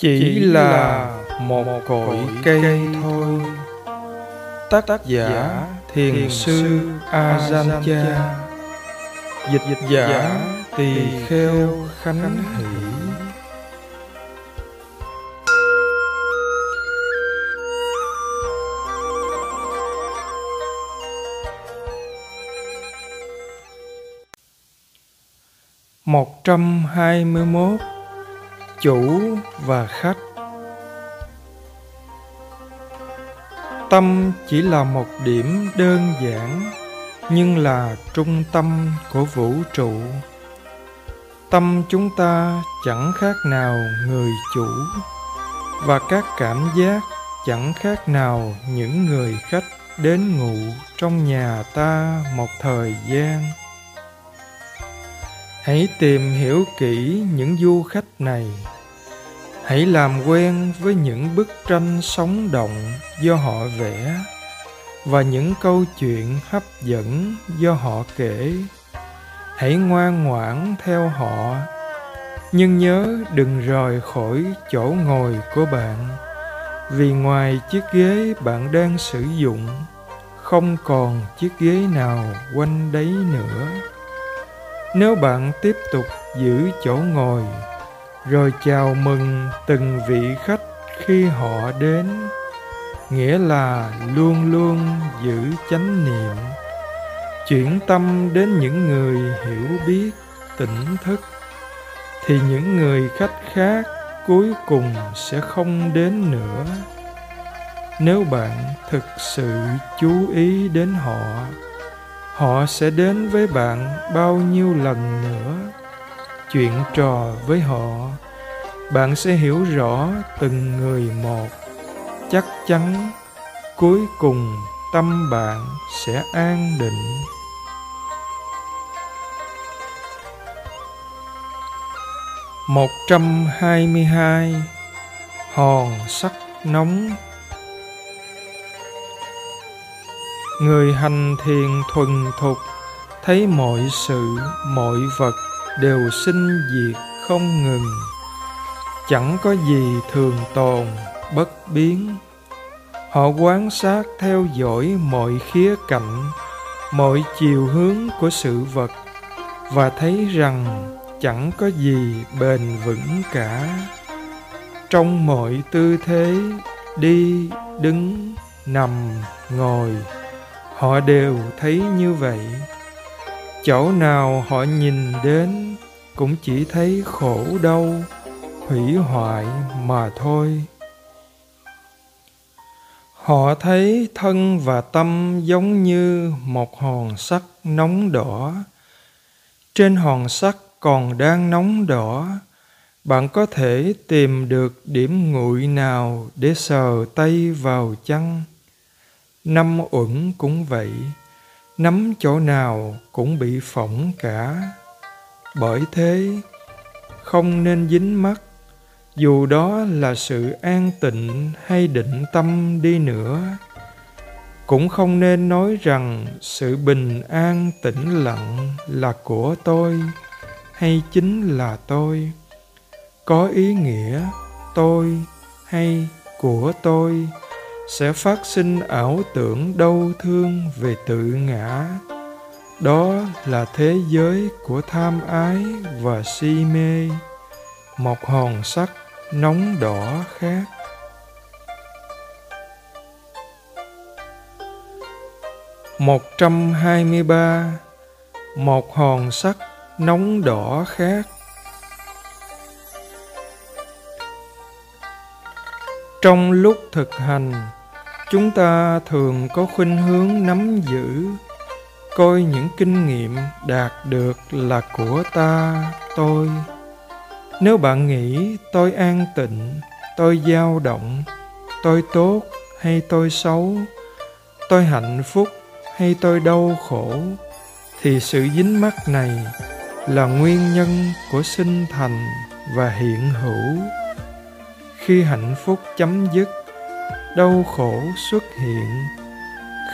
chỉ là một cội cây thôi. tác giả thiền sư a cha dịch giả tỳ kheo khánh hỷ. Một trăm hai mươi mốt chủ và khách. Tâm chỉ là một điểm đơn giản, nhưng là trung tâm của vũ trụ. Tâm chúng ta chẳng khác nào người chủ, và các cảm giác chẳng khác nào những người khách đến ngủ trong nhà ta một thời gian hãy tìm hiểu kỹ những du khách này. Hãy làm quen với những bức tranh sống động do họ vẽ và những câu chuyện hấp dẫn do họ kể. Hãy ngoan ngoãn theo họ, nhưng nhớ đừng rời khỏi chỗ ngồi của bạn, vì ngoài chiếc ghế bạn đang sử dụng, không còn chiếc ghế nào quanh đấy nữa nếu bạn tiếp tục giữ chỗ ngồi, rồi chào mừng từng vị khách khi họ đến, nghĩa là luôn luôn giữ chánh niệm, chuyển tâm đến những người hiểu biết tỉnh thức, thì những người khách khác cuối cùng sẽ không đến nữa. Nếu bạn thực sự chú ý đến họ họ sẽ đến với bạn bao nhiêu lần nữa? Chuyện trò với họ. Bạn sẽ hiểu rõ từng người một. Chắc chắn cuối cùng tâm bạn sẽ an định. Một trăm hai mươi hai, hòn sắt nóng người hành thiền thuần thục, thấy mọi sự, mọi vật đều sinh diệt không ngừng. Chẳng có gì thường tồn, bất biến. Họ quan sát theo dõi mọi khía cạnh, mọi chiều hướng của sự vật, và thấy rằng chẳng có gì bền vững cả. Trong mọi tư thế, đi, đứng, nằm, ngồi họ đều thấy như vậy. Chỗ nào họ nhìn đến cũng chỉ thấy khổ đau, hủy hoại mà thôi. Họ thấy thân và tâm giống như một hòn sắt nóng đỏ. Trên hòn sắt còn đang nóng đỏ. Bạn có thể tìm được điểm nguội nào để sờ tay vào chăng? Năm uẩn cũng vậy, nắm chỗ nào cũng bị phỏng cả. Bởi thế, không nên dính mắt, dù đó là sự an tịnh hay định tâm đi nữa. Cũng không nên nói rằng sự bình an tĩnh lặng là của tôi hay chính là tôi. Có ý nghĩa tôi hay của tôi sẽ phát sinh ảo tưởng đau thương về tự ngã. Đó là thế giới của tham ái và si mê. Một hòn sắt nóng đỏ khác. Một trăm hai mươi ba, một hòn sắt nóng đỏ khác. Trong lúc thực hành chúng ta thường có khuynh hướng nắm giữ, coi những kinh nghiệm đạt được là của ta, tôi. Nếu bạn nghĩ tôi an tịnh, tôi dao động, tôi tốt hay tôi xấu, tôi hạnh phúc hay tôi đau khổ, thì sự dính mắc này là nguyên nhân của sinh thành và hiện hữu. Khi hạnh phúc chấm dứt đau khổ xuất hiện.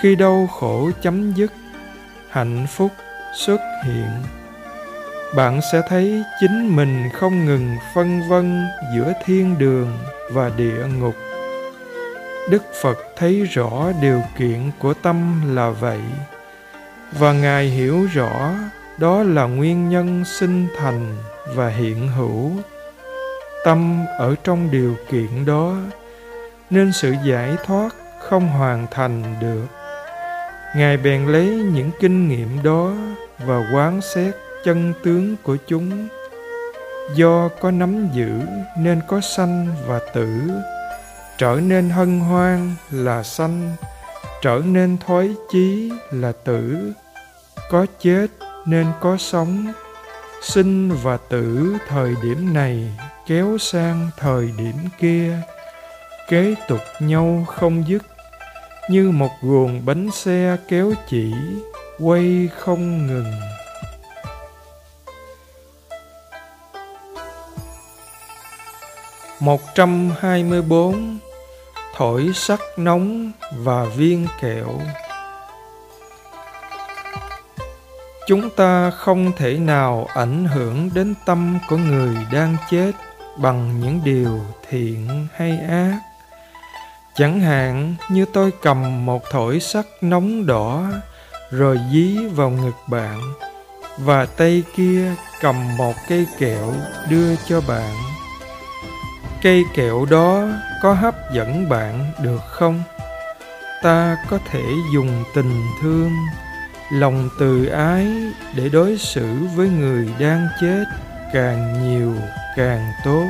Khi đau khổ chấm dứt, hạnh phúc xuất hiện. Bạn sẽ thấy chính mình không ngừng phân vân giữa thiên đường và địa ngục. Đức phật thấy rõ điều kiện của tâm là vậy, và ngài hiểu rõ đó là nguyên nhân sinh thành và hiện hữu. Tâm ở trong điều kiện đó nên sự giải thoát không hoàn thành được. Ngài bèn lấy những kinh nghiệm đó và quán xét chân tướng của chúng. Do có nắm giữ nên có sanh và tử. Trở nên hân hoan là sanh, trở nên thoái chí là tử. Có chết nên có sống. Sinh và tử thời điểm này kéo sang thời điểm kia kế tục nhau không dứt. Như một guồng bánh xe kéo chỉ, quay không ngừng. Một trăm hai mươi bốn, thổi sắc nóng và viên kẹo. Chúng ta không thể nào ảnh hưởng đến tâm của người đang chết bằng những điều thiện hay ác chẳng hạn như tôi cầm một thổi sắt nóng đỏ rồi dí vào ngực bạn, và tay kia cầm một cây kẹo đưa cho bạn. Cây kẹo đó có hấp dẫn bạn được không? Ta có thể dùng tình thương, lòng từ ái để đối xử với người đang chết càng nhiều càng tốt.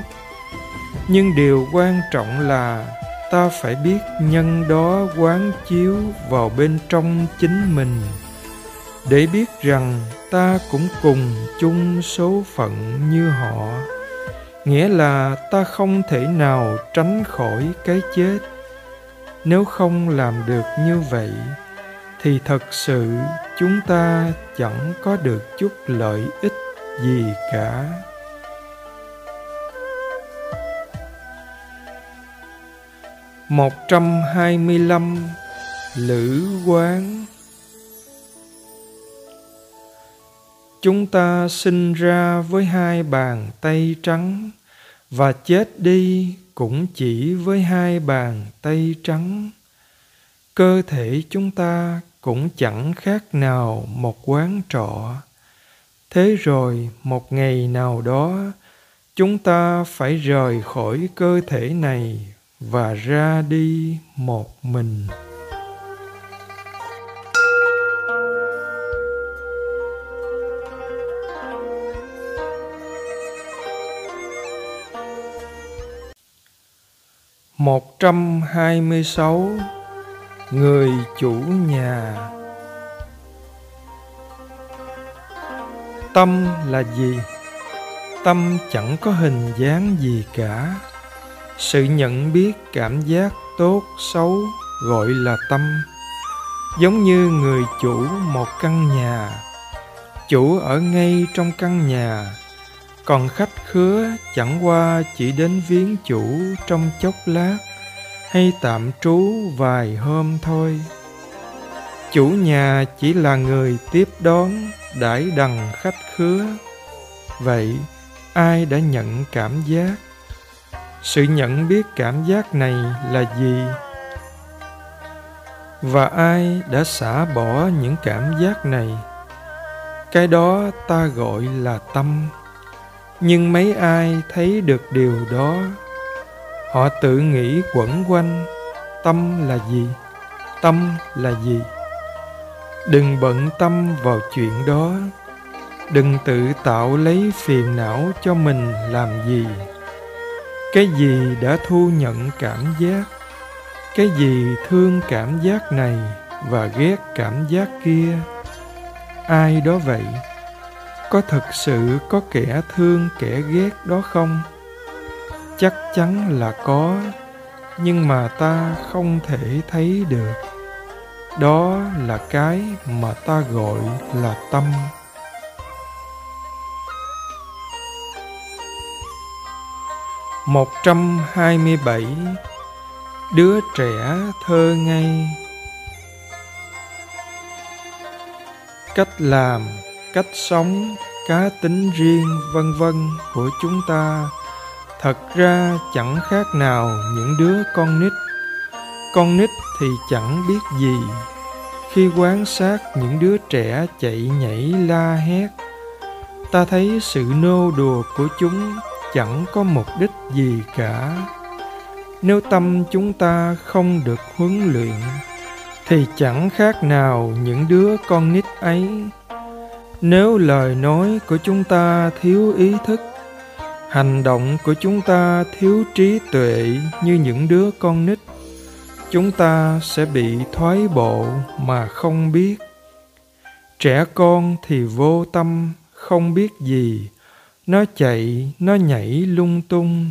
Nhưng điều quan trọng là ta phải biết nhân đó quán chiếu vào bên trong chính mình, để biết rằng ta cũng cùng chung số phận như họ. Nghĩa là ta không thể nào tránh khỏi cái chết. Nếu không làm được như vậy, thì thật sự chúng ta chẳng có được chút lợi ích gì cả. Một trăm hai mươi lăm lữ quán. Chúng ta sinh ra với hai bàn tay trắng và chết đi cũng chỉ với hai bàn tay trắng. Cơ thể chúng ta cũng chẳng khác nào một quán trọ. Thế rồi một ngày nào đó, chúng ta phải rời khỏi cơ thể này và ra đi một mình. Một trăm hai mươi sáu người chủ nhà. Tâm là gì? Tâm chẳng có hình dáng gì cả sự nhận biết cảm giác tốt xấu gọi là tâm. Giống như người chủ một căn nhà. Chủ ở ngay trong căn nhà. Còn khách khứa chẳng qua chỉ đến viếng chủ trong chốc lát hay tạm trú vài hôm thôi. Chủ nhà chỉ là người tiếp đón đãi đằng khách khứa. Vậy ai đã nhận cảm giác sự nhận biết cảm giác này là gì? Và ai đã xả bỏ những cảm giác này? Cái đó ta gọi là tâm. Nhưng mấy ai thấy được điều đó? Họ tự nghĩ quẩn quanh, tâm là gì? Tâm là gì? Đừng bận tâm vào chuyện đó. Đừng tự tạo lấy phiền não cho mình làm gì cái gì đã thu nhận cảm giác? Cái gì thương cảm giác này và ghét cảm giác kia? Ai đó vậy? Có thực sự có kẻ thương, kẻ ghét đó không? Chắc chắn là có, nhưng mà ta không thể thấy được. Đó là cái mà ta gọi là tâm. Một trăm hai mươi bảy. Đứa trẻ thơ ngây. Cách làm, cách sống, cá tính riêng, vân vân của chúng ta. Thật ra chẳng khác nào những đứa con nít. Con nít thì chẳng biết gì. Khi quan sát những đứa trẻ chạy nhảy la hét, ta thấy sự nô đùa của chúng chẳng có mục đích gì cả. Nếu tâm chúng ta không được huấn luyện, thì chẳng khác nào những đứa con nít ấy. Nếu lời nói của chúng ta thiếu ý thức, hành động của chúng ta thiếu trí tuệ như những đứa con nít, chúng ta sẽ bị thoái bộ mà không biết. Trẻ con thì vô tâm, không biết gì nó chạy, nó nhảy lung tung.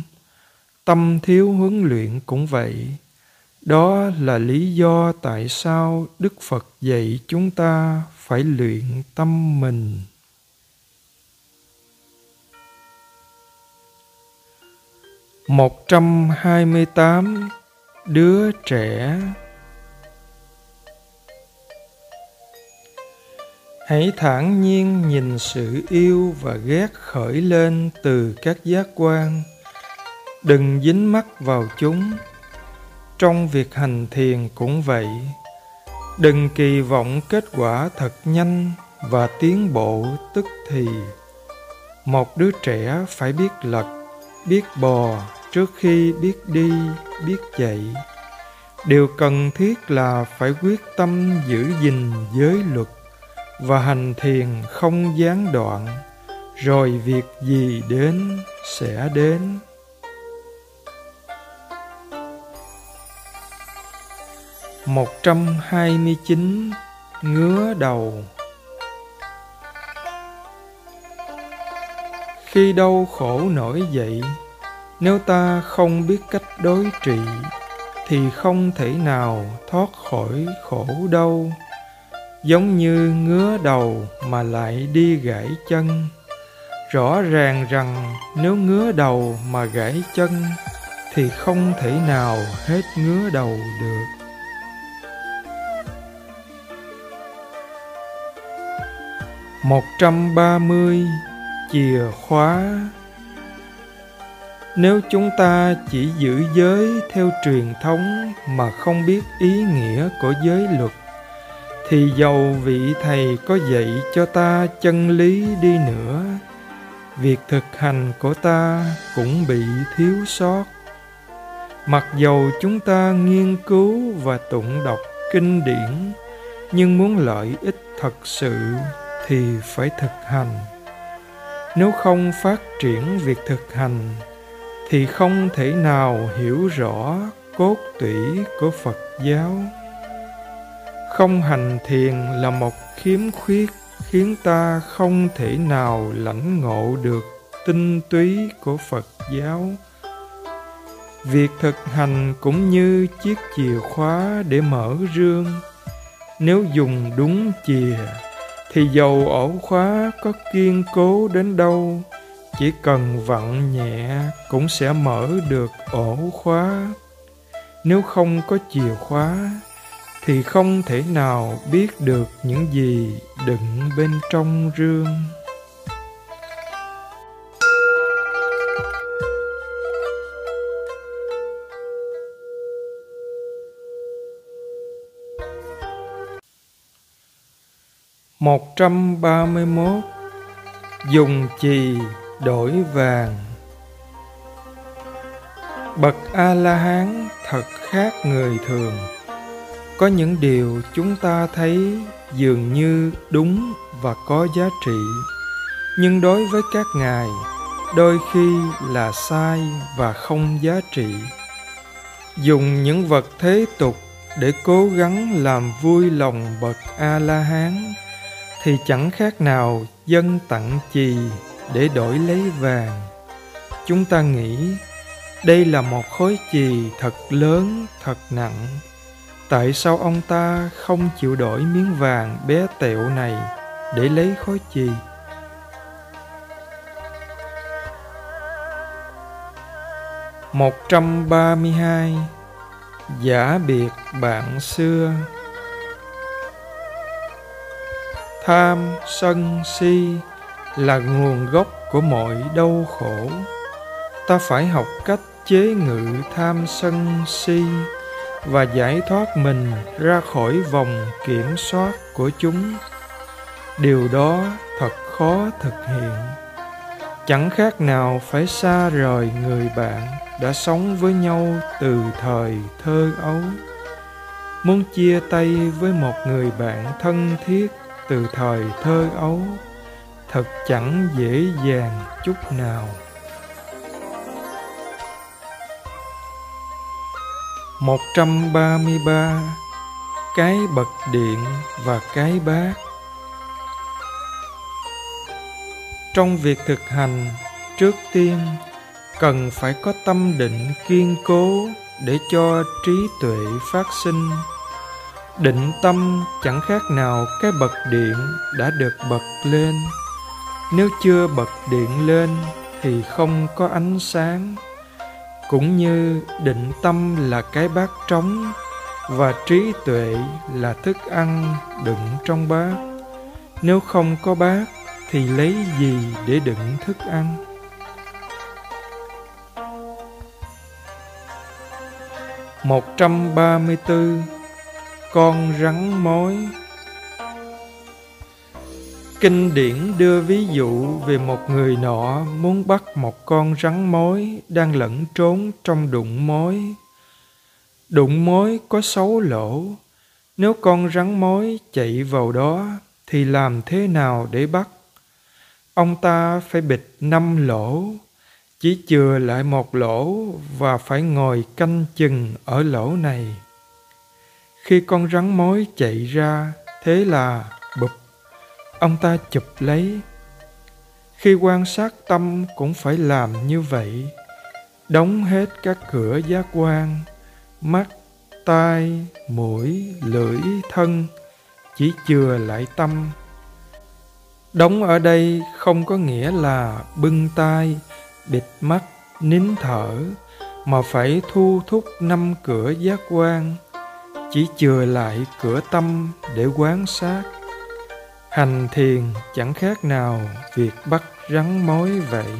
Tâm thiếu huấn luyện cũng vậy. Đó là lý do tại sao đức phật dạy chúng ta phải luyện tâm mình. Một trăm hai mươi tám, đứa trẻ hãy thản nhiên nhìn sự yêu và ghét khởi lên từ các giác quan. Đừng dính mắc vào chúng. Trong việc hành thiền cũng vậy. Đừng kỳ vọng kết quả thật nhanh và tiến bộ tức thì. Một đứa trẻ phải biết lật, biết bò trước khi biết đi, biết chạy. Điều cần thiết là phải quyết tâm giữ gìn giới luật và hành thiền không gián đoạn, rồi việc gì đến sẽ đến. Một trăm hai mươi chín ngứa đầu khi đau khổ nổi dậy, nếu ta không biết cách đối trị, thì không thể nào thoát khỏi khổ đau giống như ngứa đầu mà lại đi gãy chân. Rõ ràng rằng nếu ngứa đầu mà gãy chân thì không thể nào hết ngứa đầu được. Một trăm ba mươi chìa khóa. Nếu chúng ta chỉ giữ giới theo truyền thống mà không biết ý nghĩa của giới luật thì dầu vị thầy có dạy cho ta chân lý đi nữa, việc thực hành của ta cũng bị thiếu sót. Mặc dầu chúng ta nghiên cứu và tụng đọc kinh điển, nhưng muốn lợi ích thật sự thì phải thực hành. Nếu không phát triển việc thực hành, thì không thể nào hiểu rõ cốt tủy của phật giáo không hành thiền là một khiếm khuyết, khiến ta không thể nào lãnh ngộ được tinh túy của phật giáo. Việc thực hành cũng như chiếc chìa khóa để mở rương. Nếu dùng đúng chìa, thì dầu ổ khóa có kiên cố đến đâu, chỉ cần vặn nhẹ cũng sẽ mở được ổ khóa. Nếu không có chìa khóa thì không thể nào biết được những gì đựng bên trong rương. Một trăm ba mươi mốt, dùng chì đổi vàng. Bậc a la hán thật khác người thường có những điều chúng ta thấy dường như đúng và có giá trị. Nhưng đối với các ngài, đôi khi là sai và không giá trị. Dùng những vật thế tục để cố gắng làm vui lòng bậc a la hán thì chẳng khác nào dân tặng chì để đổi lấy vàng. Chúng ta nghĩ, đây là một khối chì thật lớn, thật nặng tại sao ông ta không chịu đổi miếng vàng bé tẹo này để lấy khối chì? Một trăm ba mươi hai, giả biệt bạn xưa. Tham sân si là nguồn gốc của mọi đau khổ. Ta phải học cách chế ngự tham sân si và giải thoát mình ra khỏi vòng kiểm soát của chúng. Điều đó thật khó thực hiện. Chẳng khác nào phải xa rời người bạn đã sống với nhau từ thời thơ ấu. Muốn chia tay với một người bạn thân thiết từ thời thơ ấu, thật chẳng dễ dàng chút nào. Một trăm ba mươi ba, cái bật điện và cái bát. Trong việc thực hành, trước tiên cần phải có tâm định kiên cố để cho trí tuệ phát sinh. Định tâm chẳng khác nào cái bật điện đã được bật lên. Nếu chưa bật điện lên thì không có ánh sáng cũng như định tâm là cái bát trống, và trí tuệ là thức ăn đựng trong bát. Nếu không có bát, thì lấy gì để đựng thức ăn? Một trăm ba mươi bốn con rắn mối Kinh điển đưa ví dụ về một người nọ muốn bắt một con rắn mối đang lẫn trốn trong đụng mối. Đụng mối có sáu lỗ, nếu con rắn mối chạy vào đó thì làm thế nào để bắt? Ông ta phải bịt năm lỗ, chỉ chừa lại một lỗ và phải ngồi canh chừng ở lỗ này. Khi con rắn mối chạy ra, thế là ông ta chụp lấy. Khi quan sát tâm cũng phải làm như vậy, đóng hết các cửa giác quan, mắt, tai, mũi, lưỡi, thân, chỉ chừa lại tâm. Đóng ở đây không có nghĩa là bưng tai, bịt mắt, nín thở, mà phải thu thúc năm cửa giác quan chỉ chừa lại cửa tâm để quán sát hành thiền chẳng khác nào việc bắt rắn mối vậy.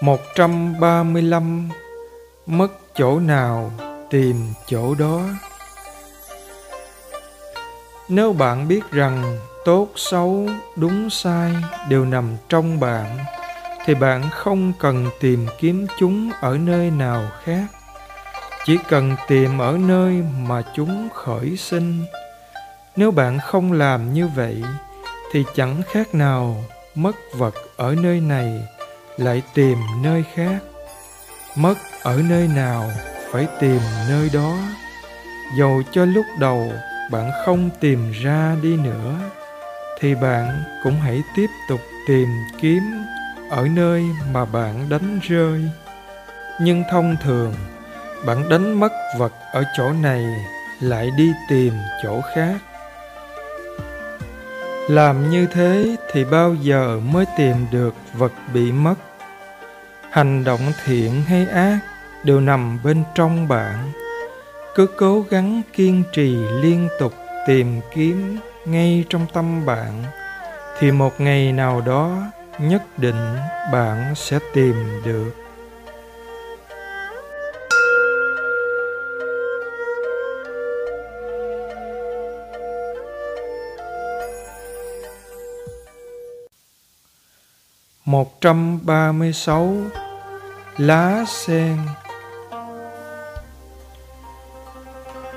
Một trăm ba mươi lăm, mất chỗ nào tìm chỗ đó? Nếu bạn biết rằng tốt xấu, đúng sai đều nằm trong bạn, thì bạn không cần tìm kiếm chúng ở nơi nào khác chỉ cần tìm ở nơi mà chúng khởi sinh. Nếu bạn không làm như vậy, thì chẳng khác nào mất vật ở nơi này lại tìm nơi khác. Mất ở nơi nào phải tìm nơi đó. Dầu cho lúc đầu bạn không tìm ra đi nữa, thì bạn cũng hãy tiếp tục tìm kiếm ở nơi mà bạn đánh rơi. Nhưng thông thường bạn đánh mất vật ở chỗ này, lại đi tìm chỗ khác. Làm như thế thì bao giờ mới tìm được vật bị mất? Hành động thiện hay ác đều nằm bên trong bạn. Cứ cố gắng kiên trì liên tục tìm kiếm ngay trong tâm bạn, thì một ngày nào đó nhất định bạn sẽ tìm được. Một trăm ba mươi sáu lá sen.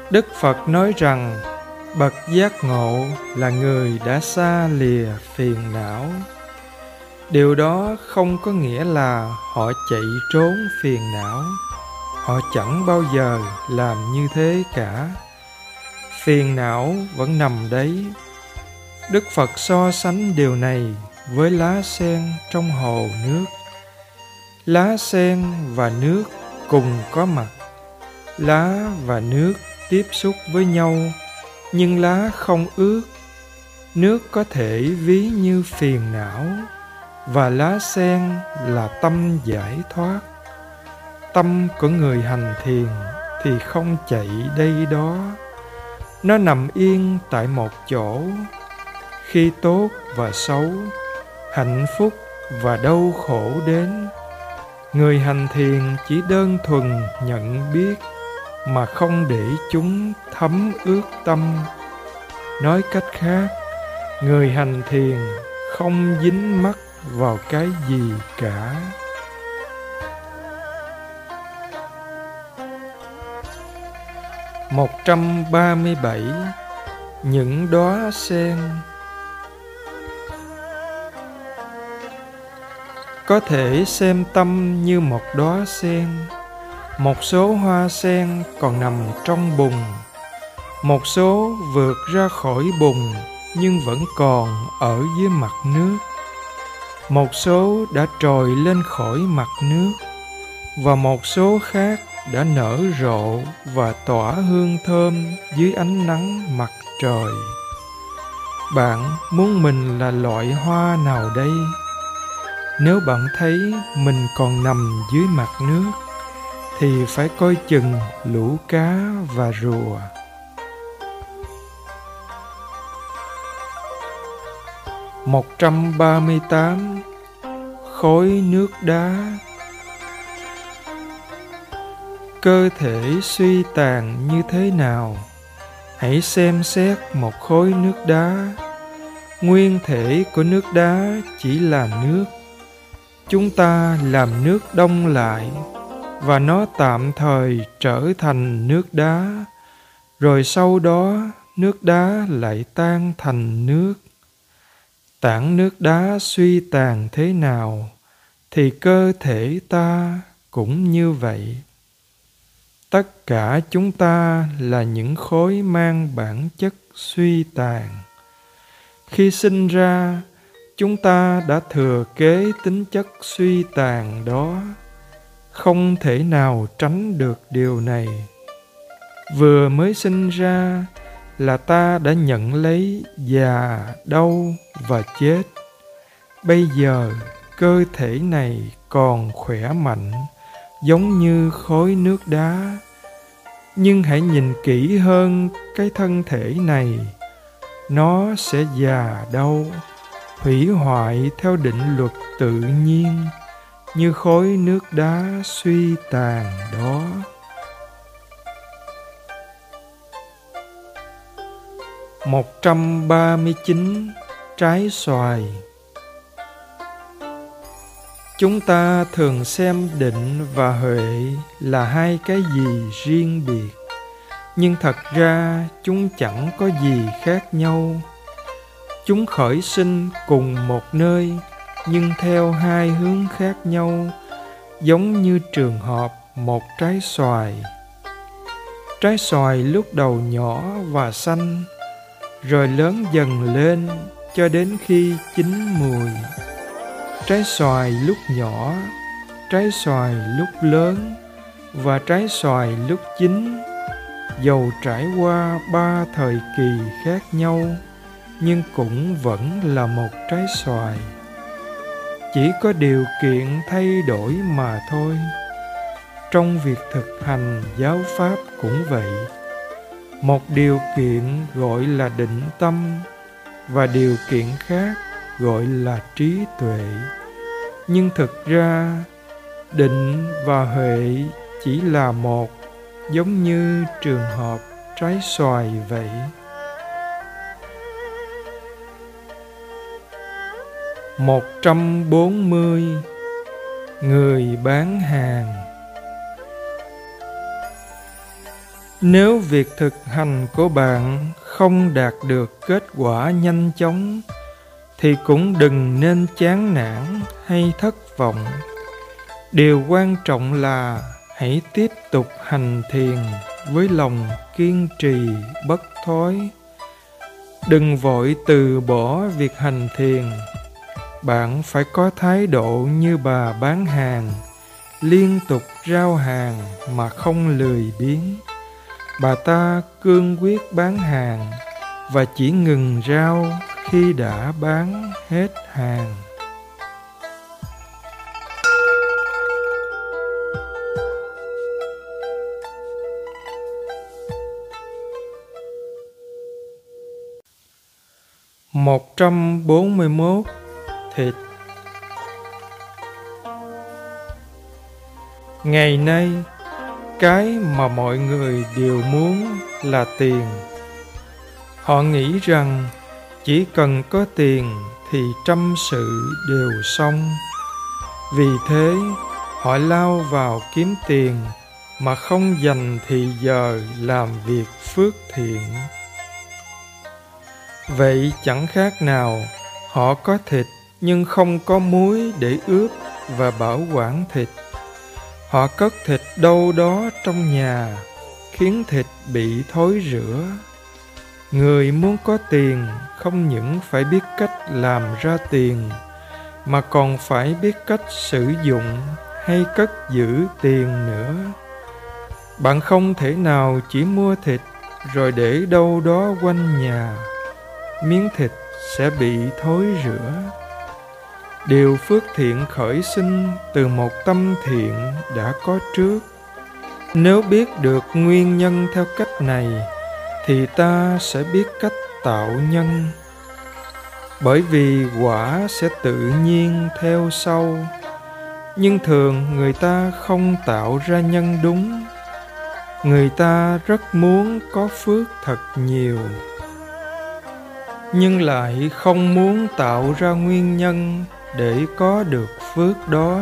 Đức phật nói rằng, bậc giác ngộ là người đã xa lìa phiền não. Điều đó không có nghĩa là họ chạy trốn phiền não. Họ chẳng bao giờ làm như thế cả. Phiền não vẫn nằm đấy. Đức phật so sánh điều này với lá sen trong hồ nước. Lá sen và nước cùng có mặt. Lá và nước tiếp xúc với nhau, nhưng lá không ướt. Nước có thể ví như phiền não, và lá sen là tâm giải thoát. Tâm của người hành thiền thì không chạy đây đó. Nó nằm yên tại một chỗ. Khi tốt và xấu hạnh phúc và đau khổ đến. Người hành thiền chỉ đơn thuần nhận biết mà không để chúng thấm ướt tâm. Nói cách khác, người hành thiền không dính mắc vào cái gì cả. Một trăm ba mươi bảy, những đóa sen có thể xem tâm như một đóa sen. Một số hoa sen còn nằm trong bùn. Một số vượt ra khỏi bùn nhưng vẫn còn ở dưới mặt nước. Một số đã trồi lên khỏi mặt nước và một số khác đã nở rộ và tỏa hương thơm dưới ánh nắng mặt trời. Bạn muốn mình là loại hoa nào đây? Nếu bạn thấy mình còn nằm dưới mặt nước, thì phải coi chừng lũ cá và rùa. Một trăm ba mươi tám khối nước đá. Cơ thể suy tàn như thế nào? Hãy xem xét một khối nước đá. Nguyên thể của nước đá chỉ là nước chúng ta làm nước đông lại, và nó tạm thời trở thành nước đá. Rồi sau đó, nước đá lại tan thành nước. Tảng nước đá suy tàn thế nào, thì cơ thể ta cũng như vậy. Tất cả chúng ta là những khối mang bản chất suy tàn. Khi sinh ra chúng ta đã thừa kế tính chất suy tàn đó, không thể nào tránh được điều này. Vừa mới sinh ra là ta đã nhận lấy già, đau và chết. Bây giờ, cơ thể này còn khỏe mạnh, giống như khối nước đá. Nhưng hãy nhìn kỹ hơn cái thân thể này. Nó sẽ già, đau hủy hoại theo định luật tự nhiên, như khối nước đá suy tàn đó. Một trăm ba mươi chín trái xoài. Chúng ta thường xem định và huệ là hai cái gì riêng biệt, nhưng thật ra chúng chẳng có gì khác nhau chúng khởi sinh cùng một nơi, nhưng theo hai hướng khác nhau, giống như trường hợp một trái xoài. Trái xoài lúc đầu nhỏ và xanh, rồi lớn dần lên cho đến khi chín mùi. Trái xoài lúc nhỏ, trái xoài lúc lớn và trái xoài lúc chín, dầu trải qua ba thời kỳ khác nhau nhưng cũng vẫn là một trái xoài. Chỉ có điều kiện thay đổi mà thôi. Trong việc thực hành giáo pháp cũng vậy. Một điều kiện gọi là định tâm và điều kiện khác gọi là trí tuệ. Nhưng thực ra, định và huệ chỉ là một giống như trường hợp trái xoài vậy. Một trăm bốn mươi người bán hàng. Nếu việc thực hành của bạn không đạt được kết quả nhanh chóng, thì cũng đừng nên chán nản hay thất vọng. Điều quan trọng là hãy tiếp tục hành thiền với lòng kiên trì, bất thối đừng vội từ bỏ việc hành thiền bạn phải có thái độ như bà bán hàng, liên tục rao hàng mà không lười biếng. Bà ta cương quyết bán hàng và chỉ ngừng rao khi đã bán hết hàng. 141 Thịt Ngày nay, cái mà mọi người đều muốn là tiền. Họ nghĩ rằng chỉ cần có tiền thì trăm sự đều xong. Vì thế, họ lao vào kiếm tiền mà không dành thì giờ làm việc phước thiện. Vậy chẳng khác nào họ có thịt nhưng không có muối để ướp và bảo quản thịt. Họ cất thịt đâu đó trong nhà, khiến thịt bị thối rữa. Người muốn có tiền không những phải biết cách làm ra tiền, mà còn phải biết cách sử dụng hay cất giữ tiền nữa. Bạn không thể nào chỉ mua thịt rồi để đâu đó quanh nhà miếng thịt sẽ bị thối rữa điều phước thiện khởi sinh từ một tâm thiện đã có trước. Nếu biết được nguyên nhân theo cách này, thì ta sẽ biết cách tạo nhân. Bởi vì quả sẽ tự nhiên theo sau. Nhưng thường người ta không tạo ra nhân đúng. Người ta rất muốn có phước thật nhiều. Nhưng lại không muốn tạo ra nguyên nhân để có được phước đó.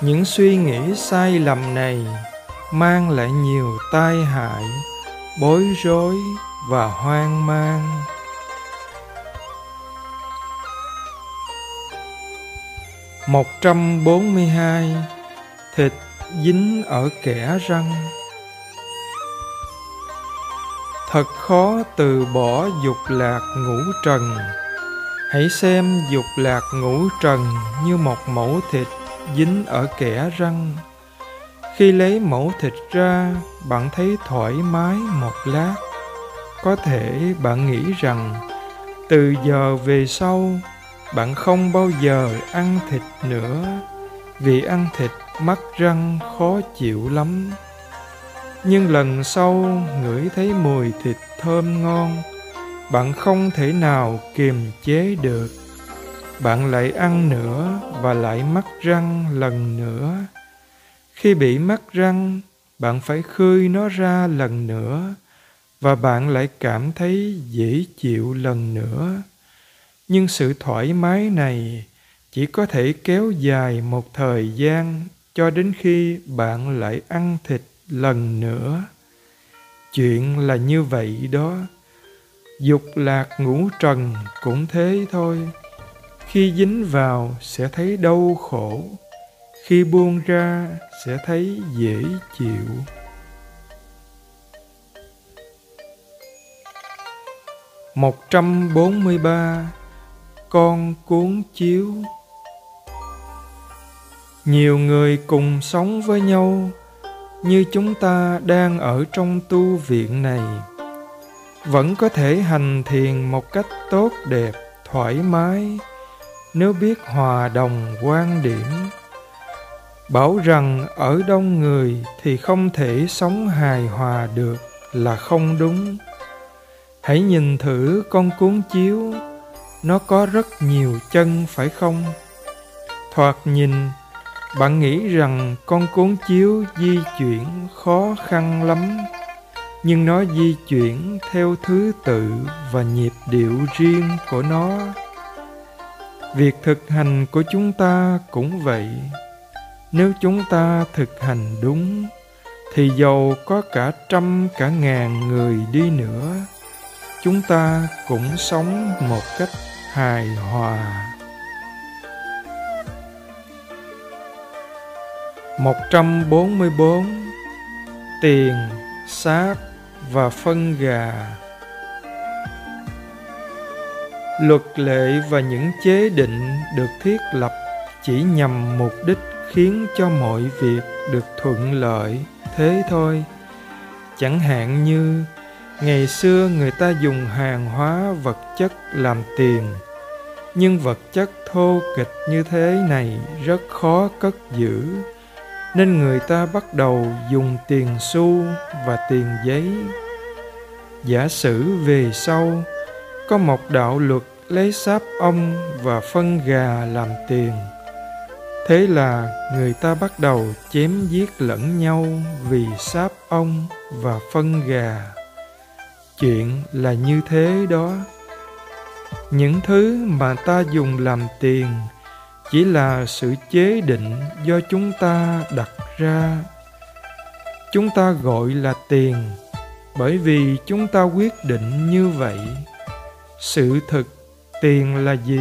Những suy nghĩ sai lầm này mang lại nhiều tai hại, bối rối và hoang mang. Một trăm bốn mươi hai, thịt dính ở kẻ răng. Thật khó từ bỏ dục lạc ngũ trần hãy xem dục lạc ngũ trần như một mẫu thịt dính ở kẽ răng. Khi lấy mẫu thịt ra, bạn thấy thoải mái một lát. Có thể bạn nghĩ rằng, từ giờ về sau, bạn không bao giờ ăn thịt nữa, vì ăn thịt mắc răng khó chịu lắm. Nhưng lần sau ngửi thấy mùi thịt thơm ngon bạn không thể nào kiềm chế được. Bạn lại ăn nữa và lại mắc răng lần nữa. Khi bị mắc răng, bạn phải khơi nó ra lần nữa và bạn lại cảm thấy dễ chịu lần nữa. Nhưng sự thoải mái này chỉ có thể kéo dài một thời gian cho đến khi bạn lại ăn thịt lần nữa. Chuyện là như vậy đó dục lạc ngũ trần cũng thế thôi. Khi dính vào sẽ thấy đau khổ, khi buông ra sẽ thấy dễ chịu. Một trăm bốn mươi ba, con cuốn chiếu. Nhiều người cùng sống với nhau, như chúng ta đang ở trong tu viện này vẫn có thể hành thiền một cách tốt đẹp, thoải mái, nếu biết hòa đồng quan điểm. Bảo rằng ở đông người thì không thể sống hài hòa được là không đúng. Hãy nhìn thử con cuốn chiếu, nó có rất nhiều chân, phải không? Thoạt nhìn, bạn nghĩ rằng con cuốn chiếu di chuyển khó khăn lắm nhưng nó di chuyển theo thứ tự và nhịp điệu riêng của nó. Việc thực hành của chúng ta cũng vậy. Nếu chúng ta thực hành đúng thì dầu có cả trăm cả ngàn người đi nữa chúng ta cũng sống một cách hài hòa. 144 Tiền, sát và phân gà. Luật lệ và những chế định được thiết lập chỉ nhằm mục đích khiến cho mọi việc được thuận lợi thế thôi. Chẳng hạn như, ngày xưa người ta dùng hàng hóa vật chất làm tiền, nhưng vật chất thô kịch như thế này rất khó cất giữ nên người ta bắt đầu dùng tiền xu và tiền giấy giả sử về sau, có một đạo luật lấy sáp ong và phân gà làm tiền. Thế là người ta bắt đầu chém giết lẫn nhau vì sáp ong và phân gà. Chuyện là như thế đó. Những thứ mà ta dùng làm tiền chỉ là sự chế định do chúng ta đặt ra. Chúng ta gọi là tiền, bởi vì chúng ta quyết định như vậy. Sự thực, tiền là gì?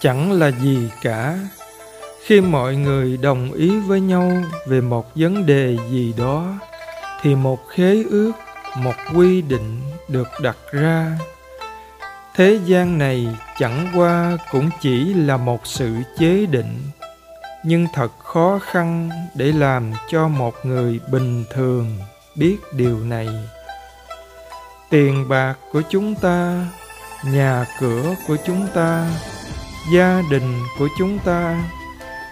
Chẳng là gì cả khi mọi người đồng ý với nhau về một vấn đề gì đó, thì một khế ước, một quy định được đặt ra thế gian này chẳng qua cũng chỉ là một sự chế định, nhưng thật khó khăn để làm cho một người bình thường biết điều này. Tiền bạc của chúng ta, nhà cửa của chúng ta, gia đình của chúng ta,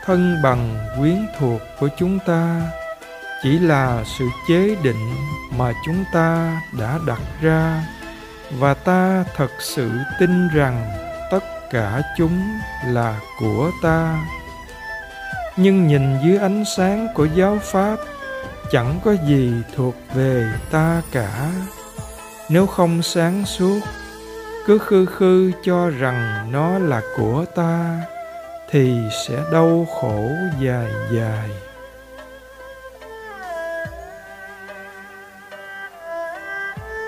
thân bằng quyến thuộc của chúng ta chỉ là sự chế định mà chúng ta đã đặt ra và ta thật sự tin rằng tất cả chúng là của ta. Nhưng nhìn dưới ánh sáng của giáo pháp, chẳng có gì thuộc về ta cả. Nếu không sáng suốt, cứ khư khư cho rằng nó là của ta, thì sẽ đau khổ dài dài.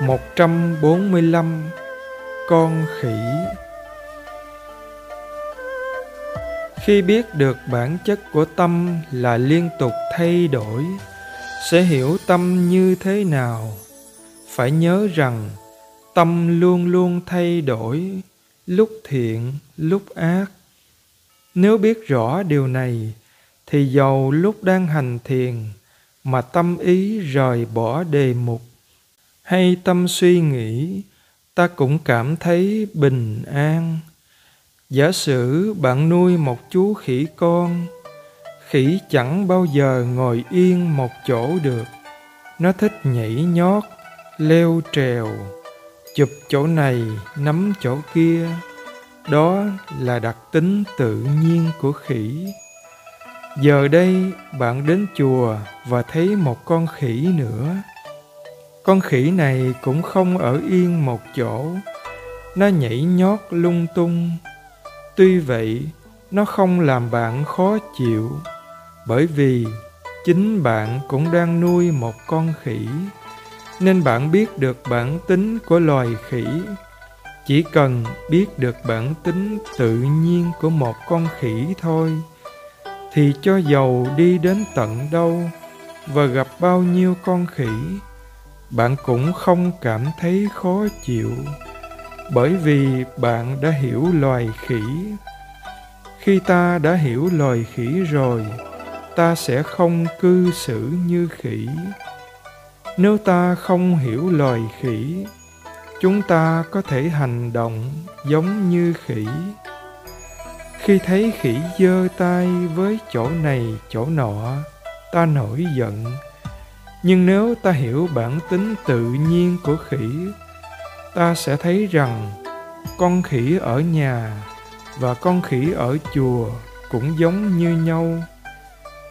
Một trăm bốn mươi lăm con khỉ. Khi biết được bản chất của tâm là liên tục thay đổi, sẽ hiểu tâm như thế nào. Phải nhớ rằng, tâm luôn luôn thay đổi, lúc thiện, lúc ác. Nếu biết rõ điều này, thì dầu lúc đang hành thiền, mà tâm ý rời bỏ đề mục hay tâm suy nghĩ, ta cũng cảm thấy bình an. Giả sử bạn nuôi một chú khỉ con, khỉ chẳng bao giờ ngồi yên một chỗ được. Nó thích nhảy nhót, leo trèo, chụp chỗ này, nắm chỗ kia. Đó là đặc tính tự nhiên của khỉ. Giờ đây bạn đến chùa và thấy một con khỉ nữa con khỉ này cũng không ở yên một chỗ. Nó nhảy nhót lung tung. Tuy vậy, nó không làm bạn khó chịu, bởi vì chính bạn cũng đang nuôi một con khỉ, nên bạn biết được bản tính của loài khỉ. Chỉ cần biết được bản tính tự nhiên của một con khỉ thôi, thì cho dầu đi đến tận đâu và gặp bao nhiêu con khỉ bạn cũng không cảm thấy khó chịu, bởi vì bạn đã hiểu loài khỉ. Khi ta đã hiểu loài khỉ rồi, ta sẽ không cư xử như khỉ. Nếu ta không hiểu loài khỉ, chúng ta có thể hành động giống như khỉ. Khi thấy khỉ giơ tay với chỗ này chỗ nọ, ta nổi giận nhưng nếu ta hiểu bản tính tự nhiên của khỉ, ta sẽ thấy rằng con khỉ ở nhà và con khỉ ở chùa cũng giống như nhau.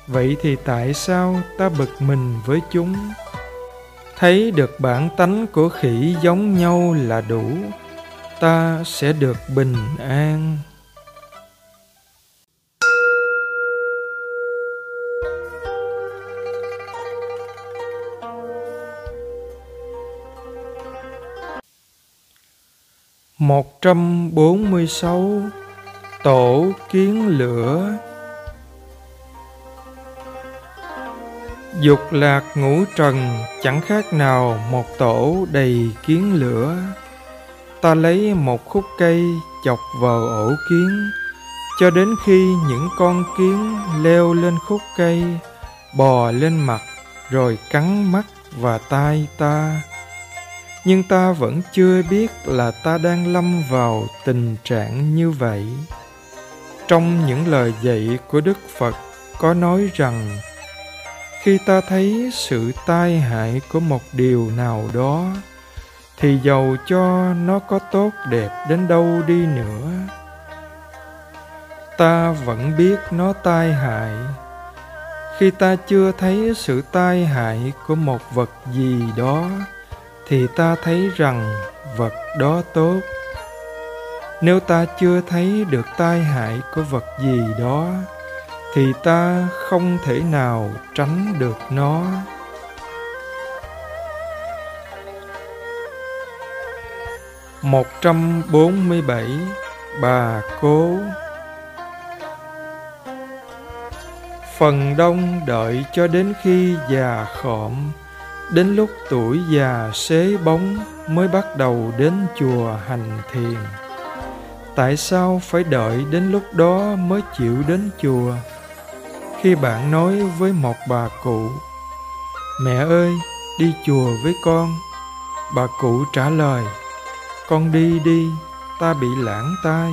Vậy thì tại sao ta bực mình với chúng? Thấy được bản tánh của khỉ giống nhau là đủ, ta sẽ được bình an. Một trăm bốn mươi sáu tổ kiến lửa Dục lạc ngũ trần chẳng khác nào một tổ đầy kiến lửa. Ta lấy một khúc cây chọc vào ổ kiến, cho đến khi những con kiến leo lên khúc cây, bò lên mặt, rồi cắn mắt và tai ta. Nhưng ta vẫn chưa biết là ta đang lâm vào tình trạng như vậy. Trong những lời dạy của Đức Phật, có nói rằng, khi ta thấy sự tai hại của một điều nào đó, thì dầu cho nó có tốt đẹp đến đâu đi nữa ta vẫn biết nó tai hại khi ta chưa thấy sự tai hại của một vật gì đó thì ta thấy rằng vật đó tốt. Nếu ta chưa thấy được tai hại của vật gì đó, thì ta không thể nào tránh được nó. một trăm bốn mươi bảy bà cố phần đông đợi cho đến khi già khọm đến lúc tuổi già xế bóng mới bắt đầu đến chùa hành thiền. Tại sao phải đợi đến lúc đó mới chịu đến chùa? Khi bạn nói với một bà cụ, mẹ ơi, đi chùa với con. Bà cụ trả lời, con đi đi, ta bị lãng tai.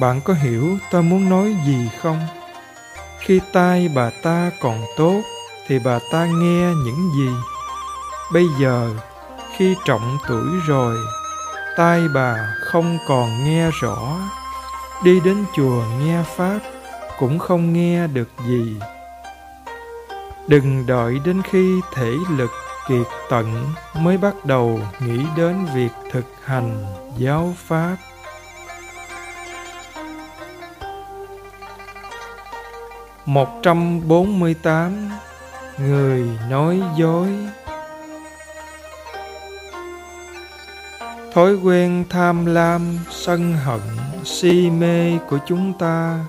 Bạn có hiểu ta muốn nói gì không? Khi tai bà ta còn tốt thì bà ta nghe những gì? Bây giờ, khi trọng tuổi rồi, tai bà không còn nghe rõ. Đi đến chùa nghe pháp, cũng không nghe được gì. Đừng đợi đến khi thể lực kiệt tận mới bắt đầu nghĩ đến việc thực hành giáo pháp. Một trăm bốn mươi tám người nói dối. Thói quen tham lam, sân hận, si mê của chúng ta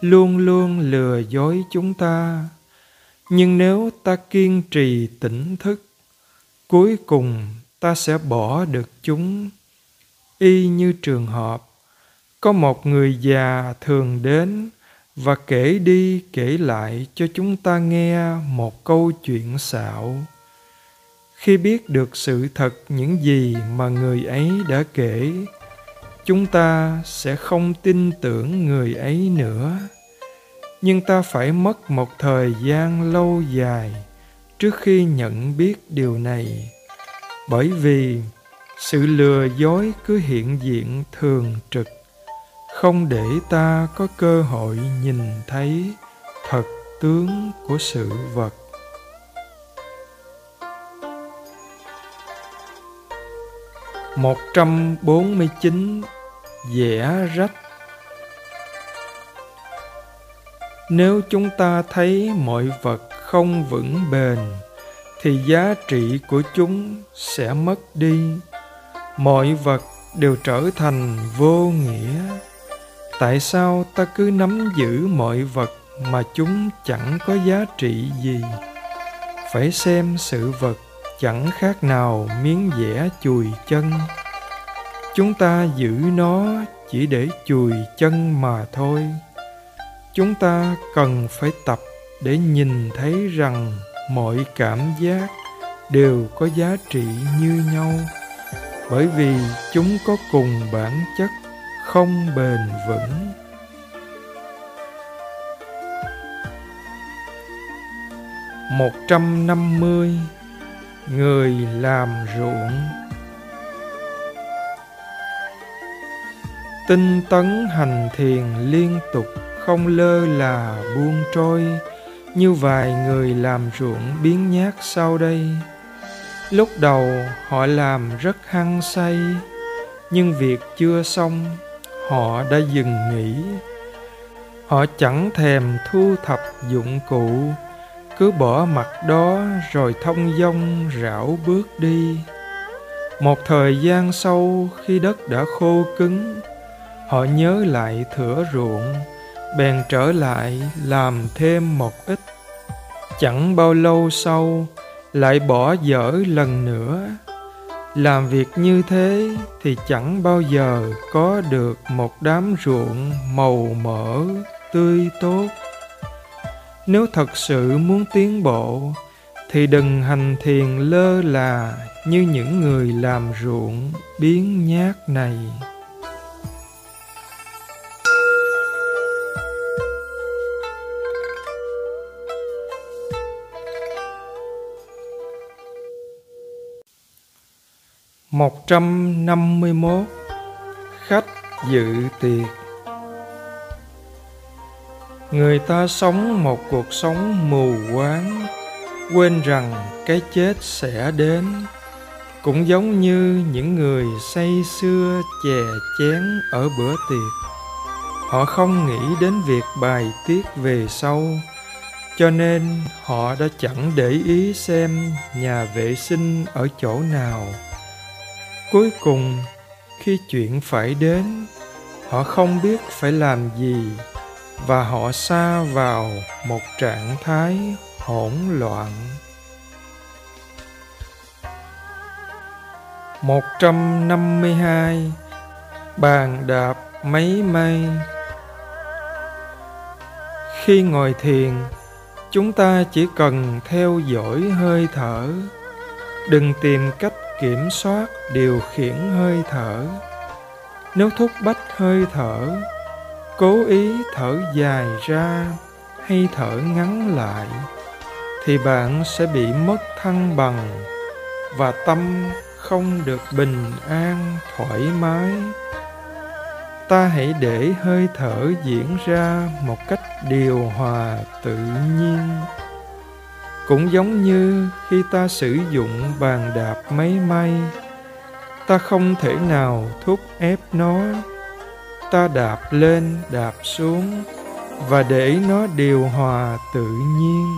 luôn luôn lừa dối chúng ta. Nhưng nếu ta kiên trì tỉnh thức, cuối cùng ta sẽ bỏ được chúng. Y như trường hợp, có một người già thường đến và kể đi, kể lại cho chúng ta nghe một câu chuyện xạo. Khi biết được sự thật những gì mà người ấy đã kể, chúng ta sẽ không tin tưởng người ấy nữa. Nhưng ta phải mất một thời gian lâu dài trước khi nhận biết điều này. Bởi vì sự lừa dối cứ hiện diện thường trực không để ta có cơ hội nhìn thấy thật tướng của sự vật. Một trăm bốn mươi chín vẽ rách. Nếu chúng ta thấy mọi vật không vững bền, thì giá trị của chúng sẽ mất đi. Mọi vật đều trở thành vô nghĩa tại sao ta cứ nắm giữ mọi vật mà chúng chẳng có giá trị gì? Phải xem sự vật chẳng khác nào miếng vẽ chùi chân. Chúng ta giữ nó chỉ để chùi chân mà thôi. Chúng ta cần phải tập để nhìn thấy rằng mọi cảm giác đều có giá trị như nhau. Bởi vì chúng có cùng bản chất không bền vững. Một trăm năm mươi người làm ruộng. Tinh tấn hành thiền liên tục không lơ là buông trôi. Như vài người làm ruộng biến nhát sau đây. Lúc đầu họ làm rất hăng say, nhưng việc chưa xong họ đã dừng nghỉ. Họ chẳng thèm thu thập dụng cụ, cứ bỏ mặt đó rồi thông dong rảo bước đi. Một thời gian sau, khi đất đã khô cứng, họ nhớ lại thửa ruộng, bèn trở lại làm thêm một ít. Chẳng bao lâu sau, lại bỏ dở lần nữa làm việc như thế thì chẳng bao giờ có được một đám ruộng màu mỡ, tươi tốt. Nếu thật sự muốn tiến bộ, thì đừng hành thiền lơ là như những người làm ruộng biến nhát này. 151 Khách dự tiệc. Người ta sống một cuộc sống mù quáng, Quên rằng cái chết sẽ đến. Cũng giống như những người say xưa chè chén ở bữa tiệc. Họ không nghĩ đến việc bài tiết về sau, cho nên họ đã chẳng để ý xem nhà vệ sinh ở chỗ nào cuối cùng khi chuyện phải đến họ không biết phải làm gì và họ xa vào một trạng thái hỗn loạn. 152 Bàn đạp mấy mây. Khi ngồi thiền, chúng ta chỉ cần theo dõi hơi thở đừng tìm cách kiểm soát điều khiển hơi thở. Nếu thúc bách hơi thở, cố ý thở dài ra hay thở ngắn lại, thì bạn sẽ bị mất thăng bằng và tâm không được bình an, thoải mái. Ta hãy để hơi thở diễn ra một cách điều hòa tự nhiên cũng giống như khi ta sử dụng bàn đạp máy may, ta không thể nào thúc ép nó. Ta đạp lên, đạp xuống và để nó điều hòa tự nhiên.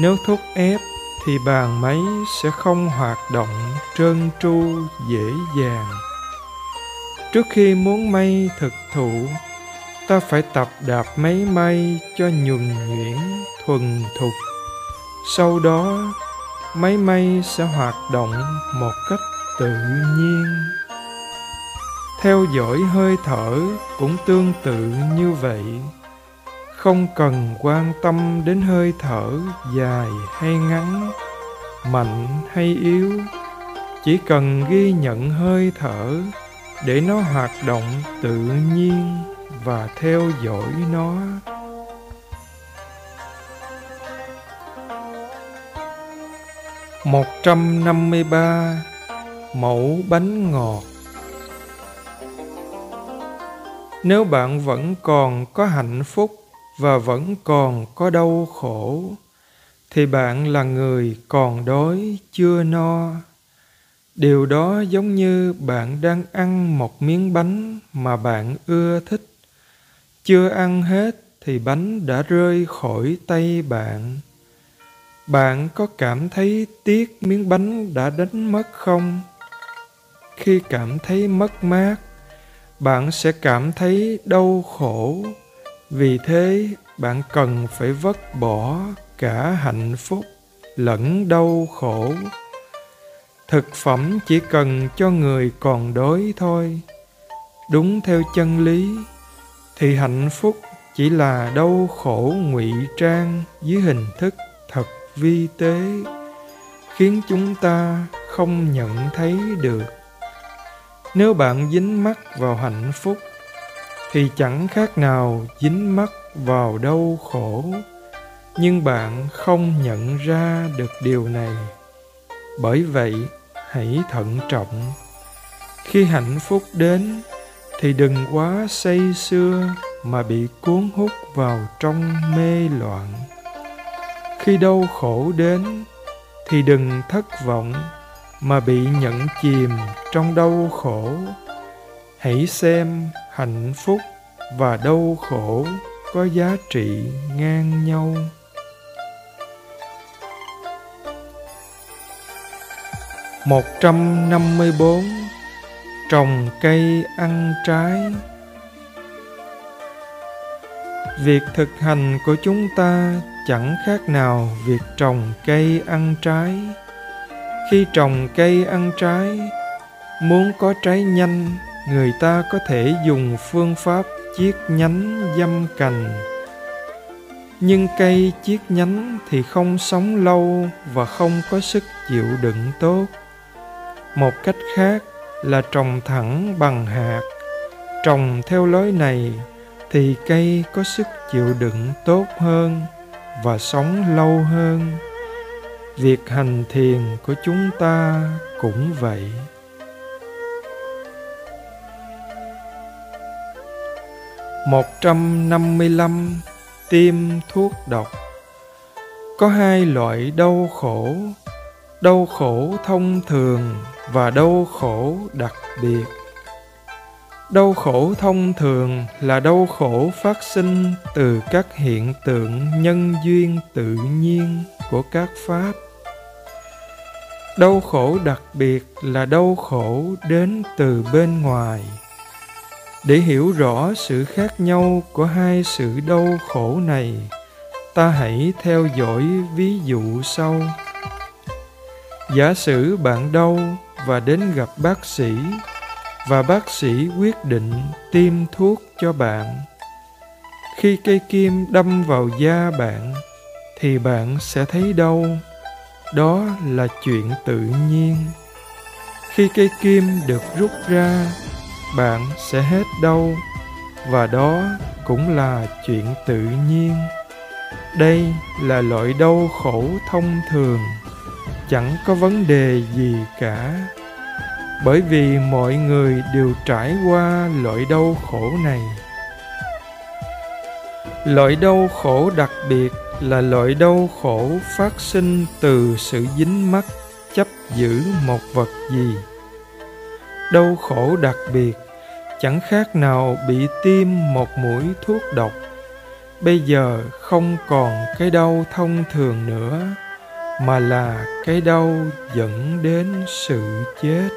Nếu thúc ép thì bàn máy sẽ không hoạt động trơn tru, dễ dàng. Trước khi muốn may thực thụ, ta phải tập đạp máy may cho nhuần nhuyễn thuần thục sau đó, máy may sẽ hoạt động một cách tự nhiên. Theo dõi hơi thở cũng tương tự như vậy. Không cần quan tâm đến hơi thở dài hay ngắn, mạnh hay yếu. Chỉ cần ghi nhận hơi thở để nó hoạt động tự nhiên và theo dõi nó. Một trăm năm mươi ba mẫu bánh ngọt. Nếu bạn vẫn còn có hạnh phúc và vẫn còn có đau khổ, thì bạn là người còn đói, chưa no. Điều đó giống như bạn đang ăn một miếng bánh mà bạn ưa thích. Chưa ăn hết thì bánh đã rơi khỏi tay bạn bạn có cảm thấy tiếc miếng bánh đã đánh mất không? Khi cảm thấy mất mát, bạn sẽ cảm thấy đau khổ. Vì thế, bạn cần phải vứt bỏ cả hạnh phúc lẫn đau khổ. Thực phẩm chỉ cần cho người còn đói thôi. Đúng theo chân lý, thì hạnh phúc chỉ là đau khổ ngụy trang dưới hình thức vi tế, khiến chúng ta không nhận thấy được. Nếu bạn dính mắc vào hạnh phúc, thì chẳng khác nào dính mắc vào đau khổ. Nhưng bạn không nhận ra được điều này. Bởi vậy, hãy thận trọng. Khi hạnh phúc đến, thì đừng quá say sưa mà bị cuốn hút vào trong mê loạn khi đau khổ đến, thì đừng thất vọng mà bị nhận chìm trong đau khổ. Hãy xem hạnh phúc và đau khổ có giá trị ngang nhau. một trăm năm mươi bốn trồng cây ăn trái. Việc thực hành của chúng ta chẳng khác nào việc trồng cây ăn trái. Khi trồng cây ăn trái, muốn có trái nhanh, người ta có thể dùng phương pháp chiết nhánh dâm cành. Nhưng cây chiết nhánh thì không sống lâu và không có sức chịu đựng tốt. Một cách khác là trồng thẳng bằng hạt. Trồng theo lối này thì cây có sức chịu đựng tốt hơn và sống lâu hơn. Việc hành thiền của chúng ta cũng vậy. Một trăm năm mươi lăm tiêm thuốc độc. Có hai loại đau khổ đau khổ thông thường và đau khổ đặc biệt. Đau khổ thông thường là đau khổ phát sinh từ các hiện tượng nhân duyên tự nhiên của các pháp. Đau khổ đặc biệt là đau khổ đến từ bên ngoài để hiểu rõ sự khác nhau của hai sự đau khổ này, ta hãy theo dõi ví dụ sau giả sử bạn đau và đến gặp bác sĩ và bác sĩ quyết định tiêm thuốc cho bạn. Khi cây kim đâm vào da bạn, thì bạn sẽ thấy đau. Đó là chuyện tự nhiên. Khi cây kim được rút ra, bạn sẽ hết đau, và đó cũng là chuyện tự nhiên. Đây là loại đau khổ thông thường, chẳng có vấn đề gì cả bởi vì mọi người đều trải qua loại đau khổ này. Loại đau khổ đặc biệt là loại đau khổ phát sinh từ sự dính mắc, chấp giữ một vật gì. Đau khổ đặc biệt chẳng khác nào bị tiêm một mũi thuốc độc. Bây giờ không còn cái đau thông thường nữa, mà là cái đau dẫn đến sự chết.